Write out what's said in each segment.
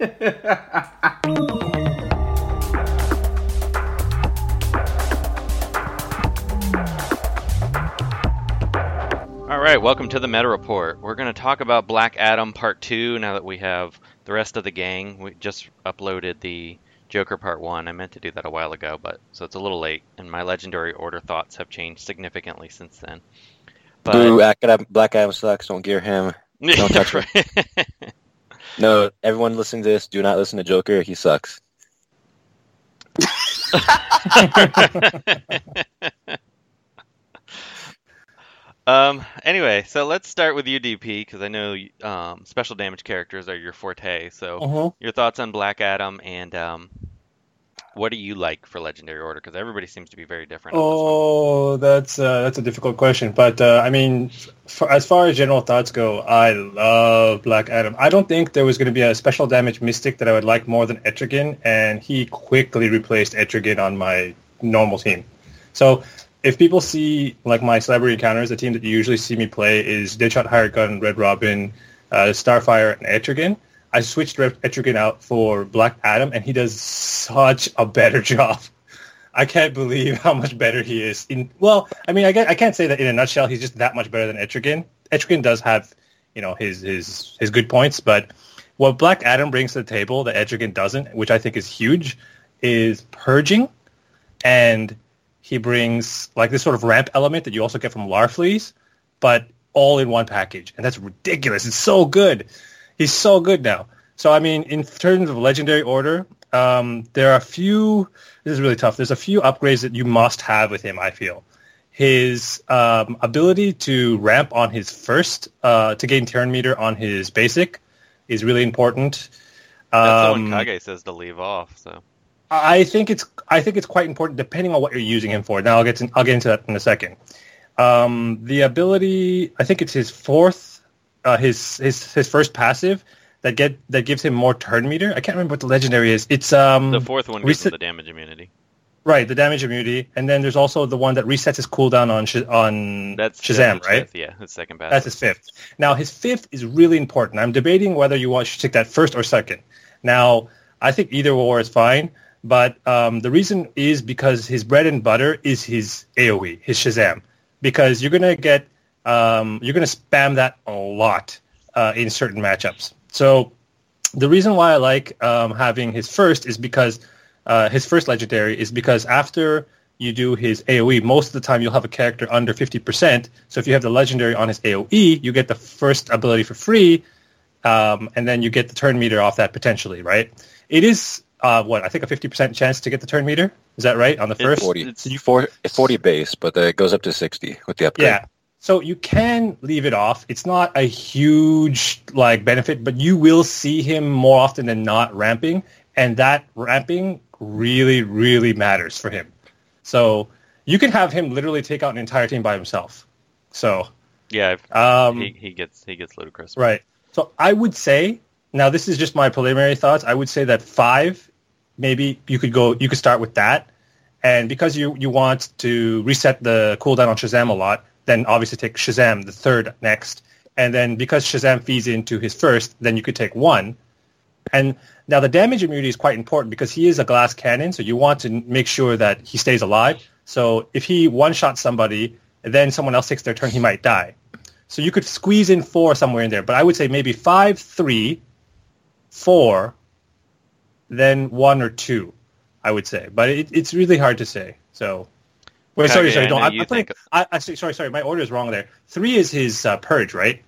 All right, welcome to the Meta Report. We're going to talk about Black Adam Part 2 now that we have the rest of the gang. We just uploaded the Joker Part 1. I meant to do that a while ago, but so it's a little late, and my Legendary Order thoughts have changed significantly since then. But... Boo, Adam, Black Adam sucks. Don't gear him. Don't touch him. no, everyone listening to this, do not listen to Joker. He sucks. Um. Anyway, so let's start with UDP because I know um, special damage characters are your forte. So uh-huh. your thoughts on Black Adam and um, what do you like for Legendary Order? Because everybody seems to be very different. Oh, that's uh, that's a difficult question. But uh, I mean, for, as far as general thoughts go, I love Black Adam. I don't think there was going to be a special damage mystic that I would like more than Etrigan, and he quickly replaced Etrigan on my normal team. So if people see like my celebrity encounters, the team that you usually see me play is Deadshot Hired Gun, Red Robin, uh, Starfire, and Etrigan. I switched Etrigan out for Black Adam, and he does such a better job. I can't believe how much better he is. In well, I mean, I, I can't say that in a nutshell. He's just that much better than Etrigan. Etrigan does have, you know, his his his good points, but what Black Adam brings to the table that Etrigan doesn't, which I think is huge, is purging and he brings like this sort of ramp element that you also get from Larfleeze, but all in one package. And that's ridiculous. It's so good. He's so good now. So, I mean, in terms of Legendary Order, um, there are a few, this is really tough. There's a few upgrades that you must have with him, I feel. His um, ability to ramp on his first, uh, to gain turn meter on his basic is really important. That's um, the one Kage says to leave off, so. I think it's I think it's quite important depending on what you're using him for. Now I'll get to, I'll get into that in a second. Um, the ability, I think it's his fourth, uh, his his his first passive that get that gives him more turn meter. I can't remember what the legendary is. It's um the fourth one gives reset, the damage immunity. Right, the damage immunity, and then there's also the one that resets his cooldown on Sh- on that's Shazam, right? Fifth, yeah, his second passive. That's his fifth. Now his fifth is really important. I'm debating whether you want to take that first or second. Now I think either or is fine. But um, the reason is because his bread and butter is his AOE, his Shazam, because you're gonna get um, you're gonna spam that a lot uh, in certain matchups. So the reason why I like um, having his first is because uh, his first legendary is because after you do his AOE, most of the time you'll have a character under 50%. So if you have the legendary on his AOE, you get the first ability for free, um, and then you get the turn meter off that potentially, right? It is uh, what I think a fifty percent chance to get the turn meter. Is that right on the first? It's 40, it's 40 base, but it goes up to sixty with the upgrade. Yeah. So you can leave it off. It's not a huge like benefit, but you will see him more often than not ramping, and that ramping really, really matters for him. So you can have him literally take out an entire team by himself. So yeah, um, he, he gets he gets ludicrous. Right. So I would say now this is just my preliminary thoughts. I would say that five maybe you could go you could start with that and because you you want to reset the cooldown on Shazam a lot then obviously take Shazam the third next and then because Shazam feeds into his first then you could take one and now the damage immunity is quite important because he is a glass cannon so you want to make sure that he stays alive so if he one shot somebody then someone else takes their turn he might die so you could squeeze in four somewhere in there but I would say maybe five three four then one or two, I would say. But it, it's really hard to say. So, wait, okay, sorry, sorry, don't. I'm, putting, I, I, sorry, sorry, my order is wrong there. Three is his uh, purge, right?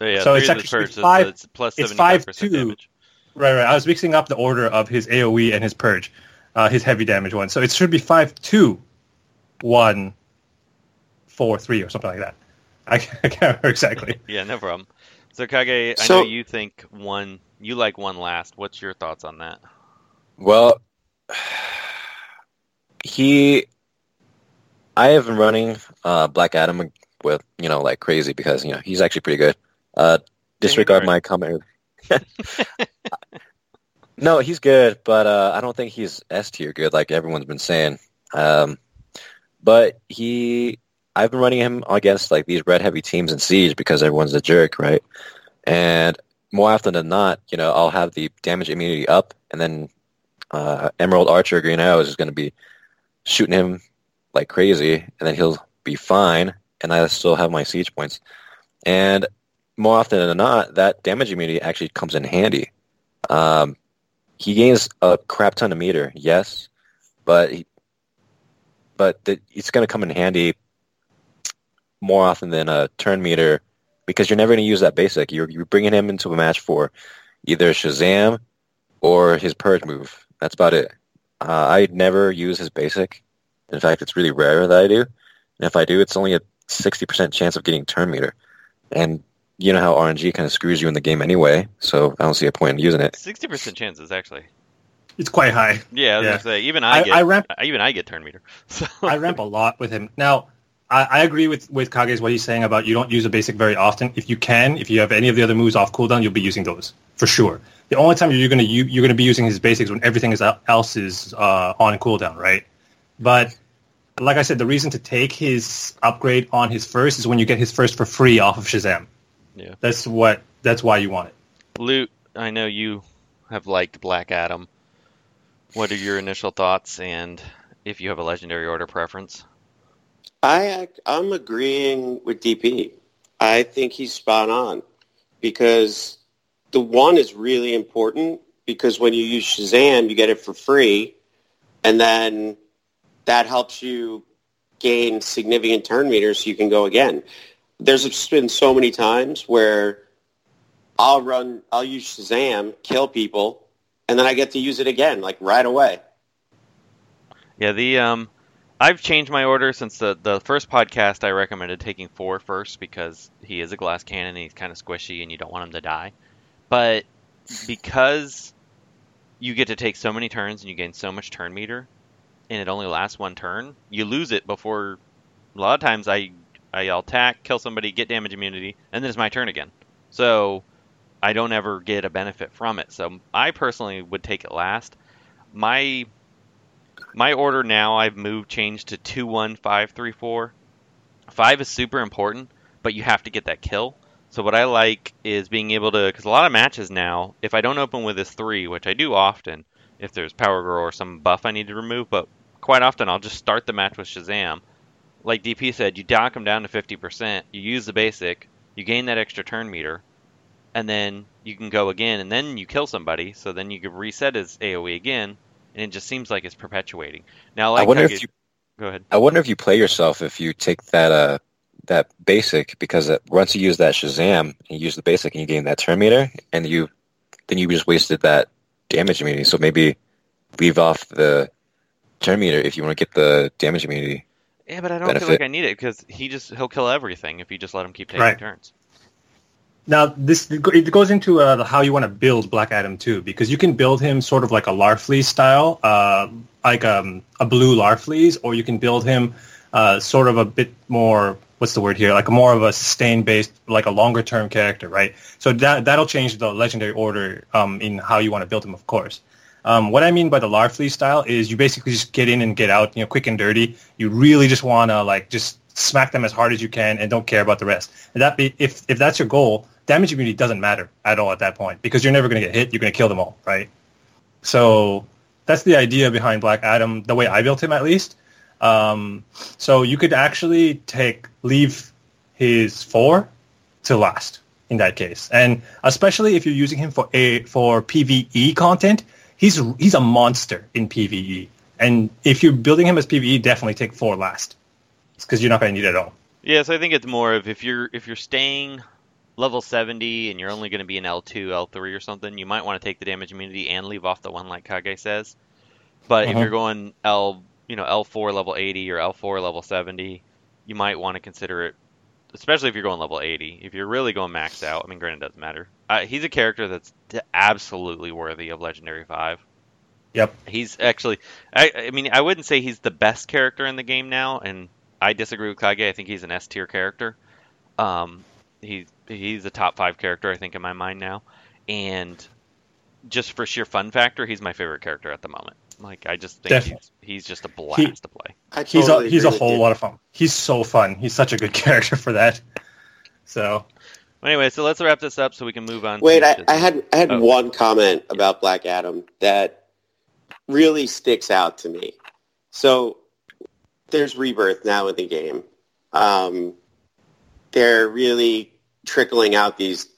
Oh, yeah, so it's actually purge, five. It's, plus it's five two. Damage. Right, right. I was mixing up the order of his AOE and his purge, uh, his heavy damage one. So it should be five two, one, four three or something like that. I, I can't remember exactly. yeah, no problem. So Kage, I so, know you think one. You like one last. What's your thoughts on that? Well, he, I have been running uh, Black Adam with you know like crazy because you know he's actually pretty good. Uh, disregard my comment. no, he's good, but uh, I don't think he's S tier good like everyone's been saying. Um, but he, I've been running him against like these red heavy teams in Siege because everyone's a jerk, right? And more often than not, you know, I'll have the damage immunity up, and then uh, Emerald Archer Green Arrows is going to be shooting him like crazy, and then he'll be fine, and I still have my siege points. And more often than not, that damage immunity actually comes in handy. Um, he gains a crap ton of meter, yes, but he, but the, it's going to come in handy more often than a turn meter because you're never going to use that basic. You're, you're bringing him into a match for either Shazam or his purge move. That's about it. Uh, I never use his basic. In fact, it's really rare that I do. And if I do, it's only a 60% chance of getting turn meter. And you know how RNG kind of screws you in the game anyway, so I don't see a point in using it. Sixty percent chances actually. It's quite high. Yeah, I was Yeah. gonna say even I, I- get I ramp- even I get turn meter. So I ramp a lot with him. Now, I, I agree with with Kage's what he's saying about you don't use a basic very often. If you can, if you have any of the other moves off cooldown, you'll be using those for sure. The only time you're gonna you, you're gonna be using his basics when everything else is uh, on cooldown, right? But like I said, the reason to take his upgrade on his first is when you get his first for free off of Shazam. Yeah. That's what. That's why you want it. Loot, I know you have liked Black Adam. What are your initial thoughts, and if you have a legendary order preference? I act, I'm agreeing with DP. I think he's spot on because the one is really important because when you use Shazam, you get it for free, and then that helps you gain significant turn meters so you can go again. There's been so many times where I'll run, I'll use Shazam, kill people, and then I get to use it again, like right away. Yeah, the um, I've changed my order since the the first podcast. I recommended taking four first because he is a glass cannon and he's kind of squishy and you don't want him to die. But because you get to take so many turns and you gain so much turn meter, and it only lasts one turn, you lose it before. A lot of times I I'll attack, kill somebody, get damage immunity, and then it's my turn again. So I don't ever get a benefit from it. So I personally would take it last. My my order now I've moved changed to two one five three four. Five is super important, but you have to get that kill. So what I like is being able to because a lot of matches now, if I don't open with this three, which I do often, if there's Power Girl or some buff I need to remove, but quite often I'll just start the match with Shazam. Like DP said, you dock them down to fifty percent, you use the basic, you gain that extra turn meter, and then you can go again, and then you kill somebody. So then you can reset his AOE again, and it just seems like it's perpetuating. Now, like I wonder if you go ahead. I wonder if you play yourself if you take that uh that basic because it, once you use that Shazam and you use the basic and you gain that turn meter and you then you just wasted that damage immunity. So maybe leave off the turn meter if you want to get the damage immunity. Yeah, but I don't feel like I need it because he just he'll kill everything if you just let him keep taking Right. turns. Now, this it goes into uh, how you want to build Black Adam too, because you can build him sort of like a Larfleeze style, uh, like um, a blue Larfleeze, or you can build him uh, sort of a bit more. What's the word here? Like more of a sustain based, like a longer term character, right? So that that'll change the legendary order um, in how you want to build him, of course. Um, what I mean by the Larfleeze style is you basically just get in and get out, you know, quick and dirty. You really just want to like just smack them as hard as you can and don't care about the rest. And that be if if that's your goal, damage immunity doesn't matter at all at that point because you're never going to get hit. You're going to kill them all, right? So that's the idea behind Black Adam, the way I built him at least. Um, so you could actually take leave his four to last in that case, and especially if you're using him for a for PVE content, he's he's a monster in PVE. And if you're building him as PVE, definitely take four last, because you're not going to need it at all. Yeah, so I think it's more of if you're if you're staying level 70 and you're only going to be an L2, L3 or something, you might want to take the damage immunity and leave off the one like Kage says. But if Mhm. you're going L, you know, L4 level 80 or L4 level 70, you might want to consider it especially if you're going level 80. If you're really going max out, I mean granted it doesn't matter. Uh, he's a character that's absolutely worthy of legendary 5. Yep. He's actually I I mean I wouldn't say he's the best character in the game now and I disagree with Kage. I think he's an S tier character. Um, he's he's a top five character, I think, in my mind now. And just for sheer fun factor, he's my favorite character at the moment. Like I just think he's, he's just a blast to play. I He's totally a he's a whole lot of fun. He's so fun. He's such a good character for that. So Anyway, so let's wrap this up so we can move on. Wait, to I, I had I had Oh. one comment about Black Adam that really sticks out to me. So there's rebirth now in the game. Um, they're really trickling out these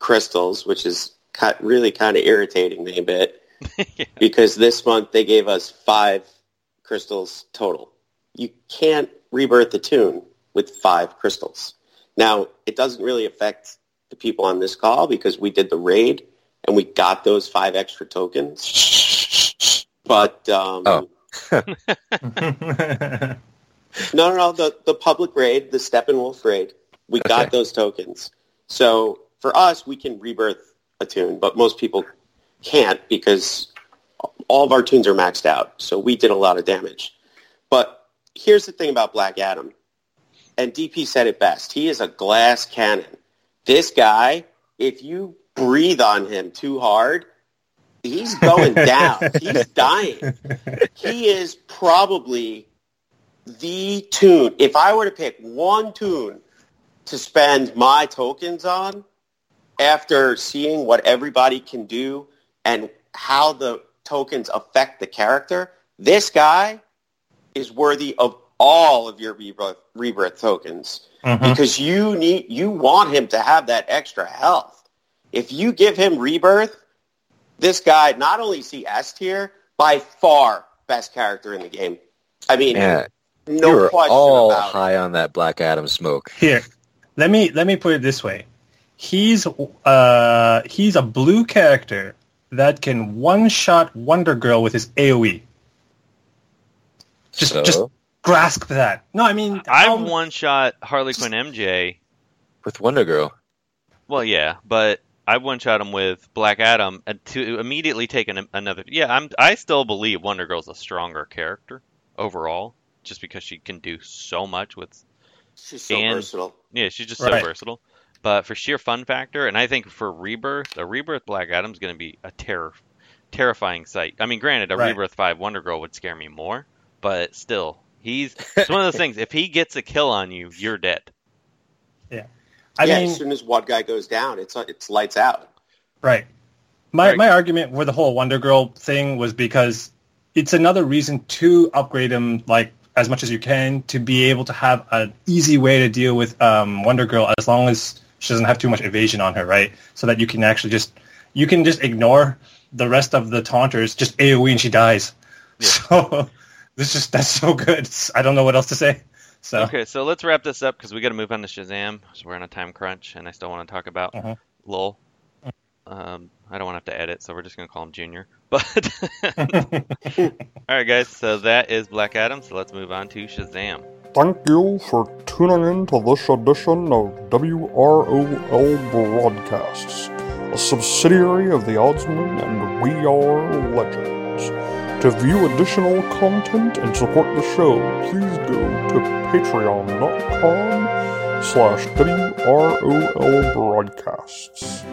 crystals, which is really kind of irritating me a bit Yeah. because this month they gave us five crystals total. You can't rebirth the toon with five crystals. Now, it doesn't really affect the people on this call because we did the raid and we got those five extra tokens. But um, Oh. no, no, no, the, the public raid, the Steppenwolf raid, we got those tokens. So for us, we can rebirth a toon, but most people can't because all of our toons are maxed out. So we did a lot of damage. But here's the thing about Black Adam, and DP said it best. He is a glass cannon. This guy, if you breathe on him too hard, he's going down. he's dying. He is probably the toon. If I were to pick one toon to spend my tokens on after seeing what everybody can do and how the tokens affect the character, this guy is worthy of all of your rebirth, rebirth tokens Mhm. because you need you want him to have that extra health. If you give him rebirth, this guy not only is he S tier, by far best character in the game. I mean, Yeah, no you were question all about it. high on that Black Adam smoke. Here, let me let me put it this way: he's uh he's a blue character that can one shot Wonder Girl with his AOE. Just so, just grasp that. No, I mean I've um, one shot Harley Quinn MJ. with Wonder Girl, Well, yeah, but I one shot him with Black Adam and to immediately take an, another. Yeah, I'm. I still believe Wonder Girl's a stronger character overall, just because she can do so much with. She's so and- versatile. Yeah, she's just Right. so versatile. But for sheer fun factor, and I think for Rebirth, a Rebirth Black Adam is going to be a terror, terrifying sight. I mean, granted, a Right. Rebirth Five Wonder Girl would scare me more, but still, he's it's one of those things. If he gets a kill on you, you're dead. I yeah, mean, as soon as one guy goes down, it's it's lights out. Right. My Right. my argument with the whole Wonder Girl thing was because it's another reason to upgrade him like as much as you can to be able to have an easy way to deal with um, Wonder Girl as long as she doesn't have too much evasion on her, right? So that you can actually just you can just ignore the rest of the taunters, just AOE and she dies. Yeah. So this just that's so good. I don't know what else to say. So Okay, so let's wrap this up because we got to move on to Shazam. So we're on a time crunch, and I still want to talk about Uh-huh. Lowell. Um, I don't want to have to edit, so we're just gonna call him Junior. But all right, guys. So that is Black Adam. So let's move on to Shazam. Thank you for tuning in to this edition of WROL Broadcasts, a subsidiary of the Oddsman and We Are Legends. To view additional content and support the show, please go to patreon.com slash WROL Broadcasts.